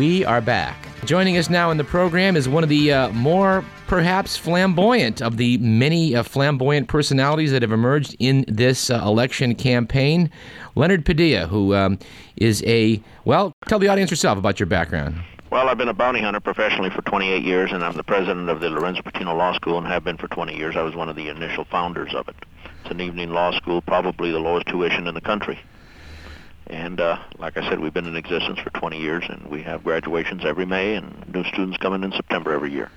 We are back. Joining us now in the program is one of the uh, more perhaps flamboyant of the many uh, flamboyant personalities that have emerged in this uh, election campaign, Leonard Padilla, who um, is a, well, tell the audience yourself about your background. Well, I've been a bounty hunter professionally for 28 years, and I'm the president of the Lorenzo Patino Law School and have been for 20 years. I was one of the initial founders of it. It's an evening law school, probably the lowest tuition in the country. And uh, like I said, we've been in existence for 20 years, and we have graduations every May and new students coming in September every year.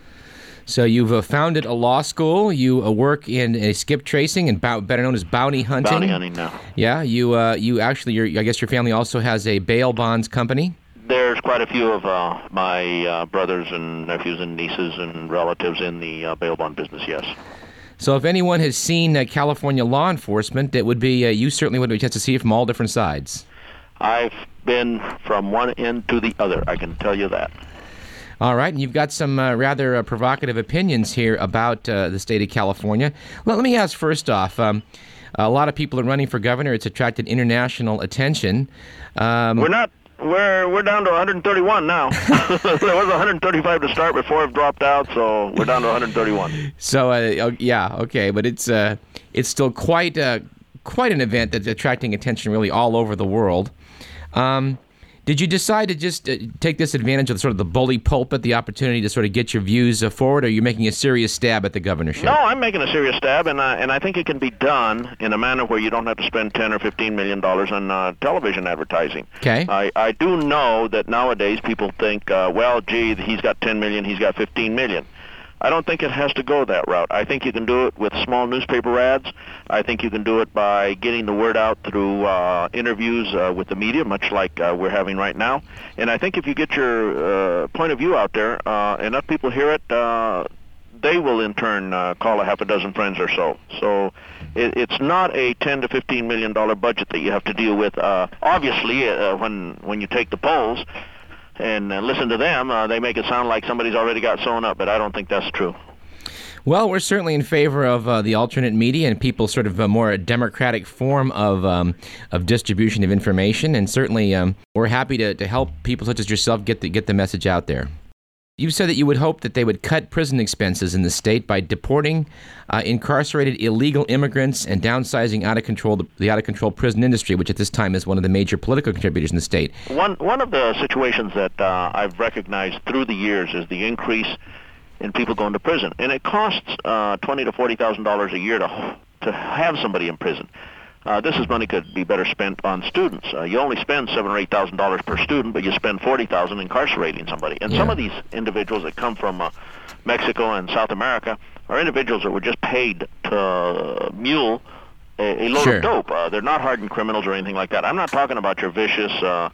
So you've uh, founded a law school. You uh, work in a skip tracing and bow, better known as bounty hunting. Bounty hunting now. Yeah, you uh, you actually, your, I guess your family also has a bail bonds company. There's quite a few of uh, my uh, brothers and nephews and nieces and relatives in the uh, bail bond business. Yes. So if anyone has seen uh, California law enforcement, it would be uh, you certainly would have a chance to see it from all different sides. I've been from one end to the other. I can tell you that. All right, and you've got some uh, rather uh, provocative opinions here about uh, the state of California. Well, let me ask first off. Um, a lot of people are running for governor. It's attracted international attention. Um, We're not. We're we're down to 131 now. there was 135 to start before I've dropped out, so we're down to 131. so uh, oh, yeah, okay, but it's uh, it's still quite uh, quite an event that's attracting attention really all over the world. Um, did you decide to just uh, take this advantage of sort of the bully pulpit, the opportunity to sort of get your views uh, forward, or are you making a serious stab at the governorship? No, I'm making a serious stab, and I, and I think it can be done in a manner where you don't have to spend 10 or 15 million dollars on uh, television advertising. Okay. I, I do know that nowadays people think, uh, well, gee, he's got 10 million, he's got 15 million. I don't think it has to go that route. I think you can do it with small newspaper ads. I think you can do it by getting the word out through uh, interviews uh, with the media, much like uh, we're having right now. And I think if you get your uh, point of view out there, uh, enough people hear it, uh, they will in turn uh, call a half a dozen friends or so. So it, it's not a 10 to 15 million dollar budget that you have to deal with. Uh, obviously, uh, when when you take the polls and uh, listen to them, uh, they make it sound like somebody's already got sewn up, but I don't think that's true. Well, we're certainly in favor of uh, the alternate media and people sort of a more democratic form of um, of distribution of information, and certainly um, we're happy to, to help people such as yourself get the get the message out there. You said that you would hope that they would cut prison expenses in the state by deporting uh, incarcerated illegal immigrants and downsizing out of control the, the out of control prison industry, which at this time is one of the major political contributors in the state. One one of the situations that uh, I've recognized through the years is the increase in people going to prison, and it costs uh, twenty to forty thousand dollars a year to to have somebody in prison. Uh, this is money could be better spent on students. Uh, you only spend seven or eight thousand dollars per student, but you spend forty thousand incarcerating somebody. And some of these individuals that come from uh, Mexico and South America are individuals that were just paid to uh, mule a, a load Sure. of dope. Uh, they're not hardened criminals or anything like that. I'm not talking about your vicious, uh,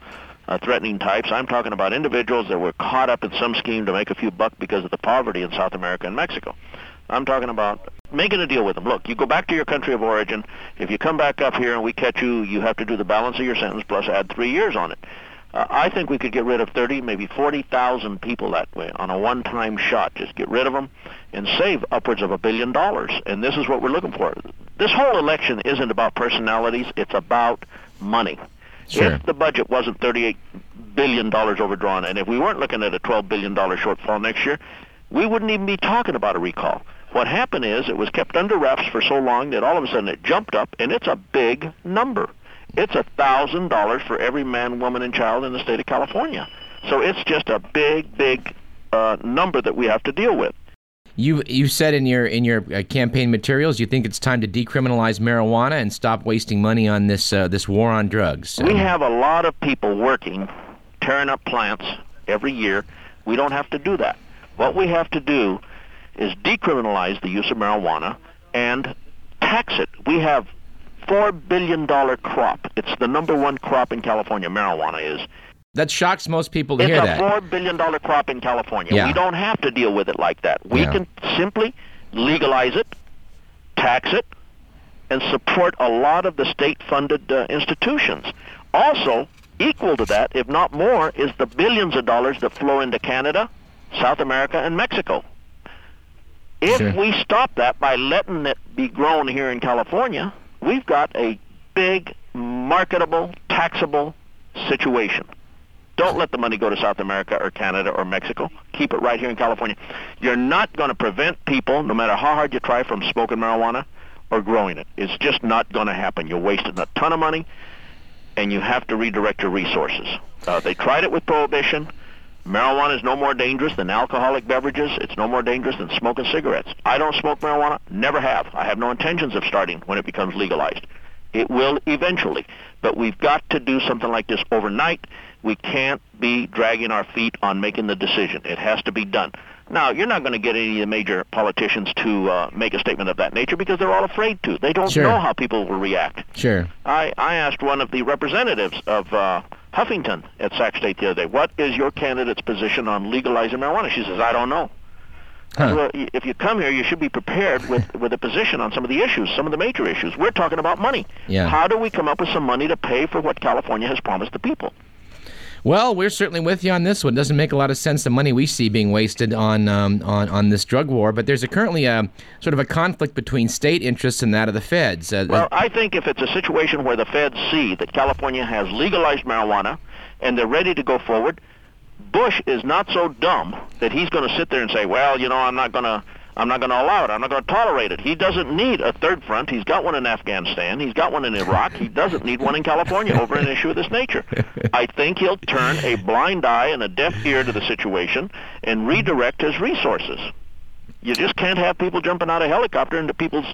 uh, threatening types. I'm talking about individuals that were caught up in some scheme to make a few bucks because of the poverty in South America and Mexico. I'm talking about making a deal with them. Look, you go back to your country of origin. If you come back up here and we catch you, you have to do the balance of your sentence plus add three years on it. Uh, I think we could get rid of 30, maybe 40,000 people that way on a one-time shot. Just get rid of them and save upwards of a billion dollars. And this is what we're looking for. This whole election isn't about personalities. It's about money. Sure. If the budget wasn't 38 billion dollars overdrawn, and if we weren't looking at a 12 billion dollar shortfall next year, we wouldn't even be talking about a recall. What happened is it was kept under wraps for so long that all of a sudden it jumped up, and it's a big number. It's a thousand dollars for every man, woman, and child in the state of California. So it's just a big, big uh, number that we have to deal with. You you said in your in your uh, campaign materials you think it's time to decriminalize marijuana and stop wasting money on this uh, this war on drugs. We have a lot of people working, tearing up plants every year. We don't have to do that. What we have to do is decriminalize the use of marijuana and tax it. We have four billion dollar crop. It's the number one crop in California. Marijuana is. that shocks most people to It's hear that. It's a four billion dollar crop in California. Yeah. We don't have to deal with it like that. We Yeah. can simply legalize it, tax it, and support a lot of the state-funded uh, institutions. Also, equal to that, if not more, is the billions of dollars that flow into Canada, South America, and Mexico. If Sure. we stop that by letting it be grown here in California, we've got a big, marketable, taxable situation. Don't let the money go to South America or Canada or Mexico. Keep it right here in California. You're not going to prevent people, no matter how hard you try, from smoking marijuana or growing it. It's just not going to happen. You're wasting a ton of money, and you have to redirect your resources. Uh, they tried it with prohibition. Marijuana is no more dangerous than alcoholic beverages. It's no more dangerous than smoking cigarettes. I don't smoke marijuana. Never have. I have no intentions of starting when it becomes legalized. It will eventually. But we've got to do something like this overnight. We can't be dragging our feet on making the decision. It has to be done. Now, you're not going to get any of the major politicians to uh, make a statement of that nature because they're all afraid to. They don't Sure. know how people will react. Sure. I, I asked one of the representatives of uh, Huffington at Sac State the other day, what is your candidate's position on legalizing marijuana? She says, I don't know. Huh. Well, if you come here, you should be prepared with, with a position on some of the issues, some of the major issues. We're talking about money. Yeah. How do we come up with some money to pay for what California has promised the people? Well, we're certainly with you on this one. It doesn't make a lot of sense the money we see being wasted on um, on on this drug war, but there's a, currently a sort of a conflict between state interests and that of the feds. Uh, Well, I think if it's a situation where the feds see that California has legalized marijuana and they're ready to go forward, Bush is not so dumb that he's going to sit there and say, "Well, you know, I'm not going to I'm not going to allow it. I'm not going to tolerate it." He doesn't need a third front. He's got one in Afghanistan. He's got one in Iraq. He doesn't need one in California over an issue of this nature. I think he'll turn a blind eye and a deaf ear to the situation and redirect his resources. You just can't have people jumping out of helicopter into people's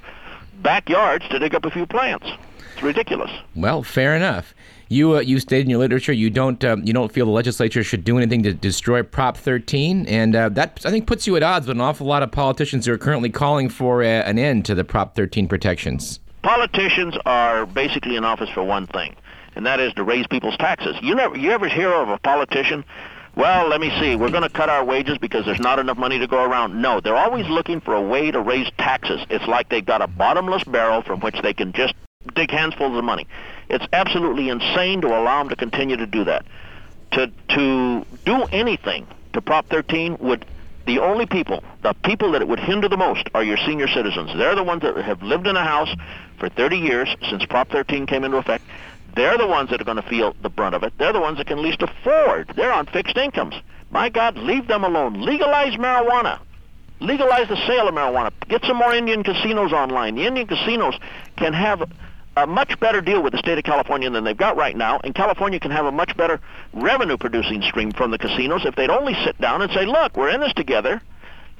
backyards to dig up a few plants. It's ridiculous. Well, fair enough. You uh, you stated in your literature you don't um, you don't feel the legislature should do anything to destroy Prop 13, and uh, that I think puts you at odds with an awful lot of politicians who are currently calling for uh, an end to the Prop 13 protections. Politicians are basically in office for one thing, and that is to raise people's taxes. You never you ever hear of a politician? Well, let me see. We're going to cut our wages because there's not enough money to go around. No, they're always looking for a way to raise taxes. It's like they've got a bottomless barrel from which they can just dig handfuls of money. It's absolutely insane to allow them to continue to do that. To to do anything to Prop 13 would the only people, the people that it would hinder the most are your senior citizens. They're the ones that have lived in a house for 30 years since Prop 13 came into effect. They're the ones that are going to feel the brunt of it. They're the ones that can least afford. They're on fixed incomes. My God, leave them alone. Legalize marijuana. Legalize the sale of marijuana. Get some more Indian casinos online. The Indian casinos can have a much better deal with the state of California than they've got right now, and California can have a much better revenue producing stream from the casinos if they'd only sit down and say, look, we're in this together.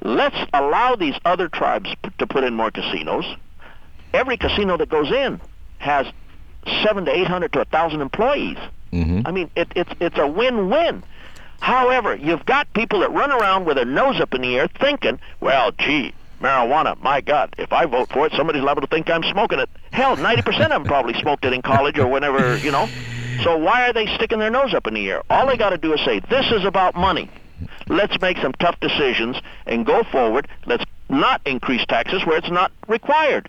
Let's allow these other tribes p- to put in more casinos. Every casino that goes in has seven to eight hundred to a thousand employees. hmm I mean, it, it's it's a win-win. However, you've got people that run around with their nose up in the air thinking, well, gee, marijuana, my God, if I vote for it, somebody's liable to think I'm smoking it. Hell, 90% of them probably smoked it in college or whenever, you know. So why are they sticking their nose up in the air? All they got to do is say, this is about money. Let's make some tough decisions and go forward. Let's not increase taxes where it's not required.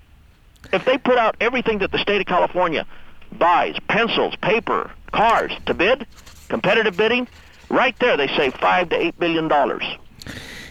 If they put out everything that the state of California buys, pencils, paper, cars, to bid, competitive bidding, right there they save five to eight billion dollars.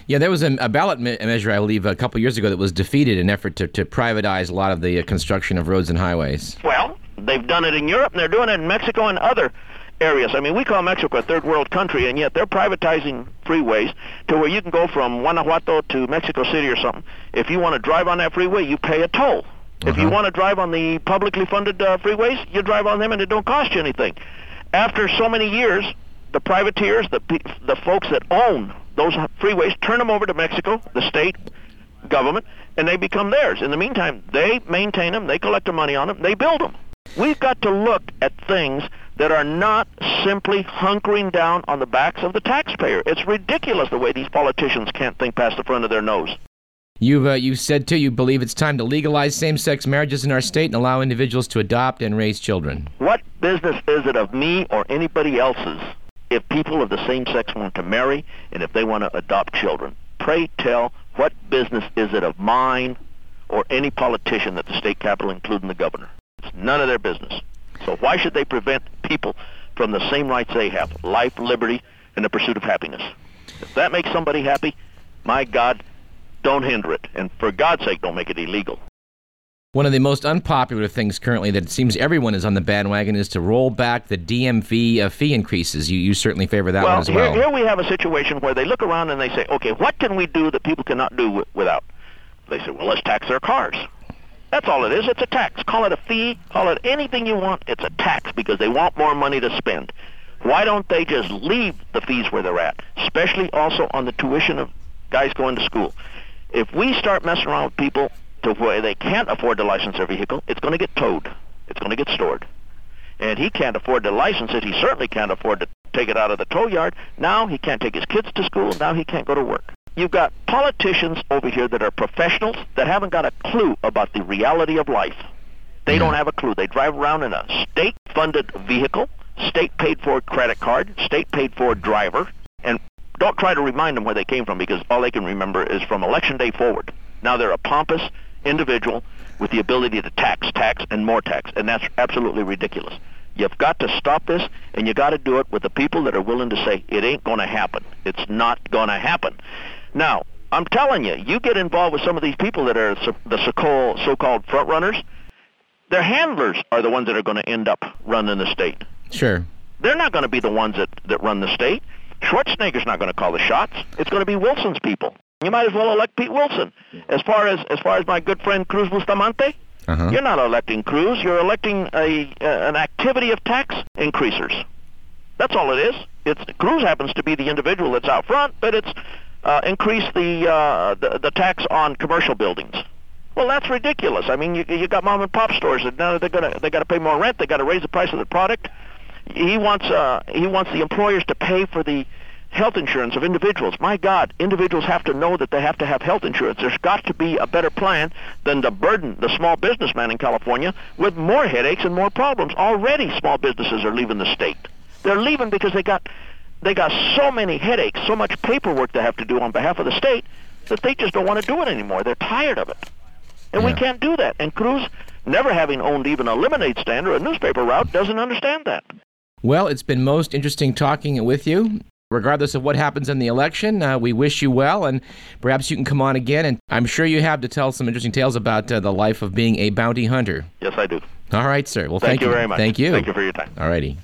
Yeah, there was a, a ballot me- measure, I believe, a couple years ago that was defeated in an effort to, to privatize a lot of the uh, construction of roads and highways. Well, they've done it in Europe and they're doing it in Mexico and other areas. I mean, we call Mexico a third world country, and yet they're privatizing freeways to where you can go from Guanajuato to Mexico City or something. If you want to drive on that freeway, you pay a toll. If you Uh-huh. want to drive on the publicly funded uh, freeways, you drive on them and it don't cost you anything. After so many years, the privateers, the the folks that own those freeways, turn them over to Mexico, the state government, and they become theirs. In the meantime, they maintain them, they collect the money on them, they build them. We've got to look at things that are not simply hunkering down on the backs of the taxpayer. It's ridiculous the way these politicians can't think past the front of their nose. You've uh, you've said too you believe it's time to legalize same-sex marriages in our state and allow individuals to adopt and raise children. What business is it of me or anybody else's if people of the same sex want to marry and if they want to adopt children? Pray tell, what business is it of mine or any politician at the state capitol, including the governor? It's none of their business. So why should they prevent people from the same rights they have, life, liberty, and the pursuit of happiness? If that makes somebody happy, my God, don't hinder it. And for God's sake, don't make it illegal. One of the most unpopular things currently that it seems everyone is on the bandwagon is to roll back the DMV uh, fee increases. You, you certainly favor that well, one as well. Here, here we have a situation where they look around and they say, okay, what can we do that people cannot do w- without? They say, well, let's tax their cars. That's all it is. It's a tax. Call it a fee. Call it anything you want. It's a tax because they want more money to spend. Why don't they just leave the fees where they're at, especially also on the tuition of guys going to school? If we start messing around with people to where they can't afford to license their vehicle, it's going to get towed. It's going to get stored. And he can't afford to license it. He certainly can't afford to take it out of the tow yard. Now he can't take his kids to school. Now he can't go to work. You've got politicians over here that are professionals that haven't got a clue about the reality of life. They don't have a clue. They drive around in a state-funded vehicle, state-paid-for credit card, state-paid-for driver, and don't try to remind them where they came from because all they can remember is from election day forward. Now they're a pompous individual with the ability to tax, tax, and more tax, and that's absolutely ridiculous. You've got to stop this, and you got to do it with the people that are willing to say it ain't going to happen. It's not going to happen. Now, I'm telling you, you get involved with some of these people that are the so-called, front runners. Their handlers are the ones that are going to end up running the state. Sure. They're not going to be the ones that, that run the state. Schwarzenegger's not going to call the shots. It's going to be Wilson's people. You might as well elect Pete Wilson. As far as as far as my good friend Cruz Bustamante, Uh-huh. you're not electing Cruz. You're electing a uh, an activity of tax increasers. That's all it is. It's Cruz happens to be the individual that's out front, but it's uh, increase the, uh, the the tax on commercial buildings. Well, that's ridiculous. I mean, you you got mom and pop stores that now they're gonna they got to pay more rent. They got to raise the price of the product. He wants uh he wants the employers to pay for the health insurance of individuals. My God, individuals have to know that they have to have health insurance. There's got to be a better plan than to burden the small businessman in California with more headaches and more problems. Already small businesses are leaving the state. They're leaving because they got they got so many headaches, so much paperwork they have to do on behalf of the state that they just don't want to do it anymore. They're tired of it. And we can't do that. And Cruz, never having owned even a lemonade stand or a newspaper route, doesn't understand that. Well, it's been most interesting talking with you. Regardless of what happens in the election, uh, we wish you well, and perhaps you can come on again. And I'm sure you have to tell some interesting tales about uh, the life of being a bounty hunter. Yes, I do. All right, sir. Well, Thank, thank, you very much. Thank you. Thank you for your time. All righty.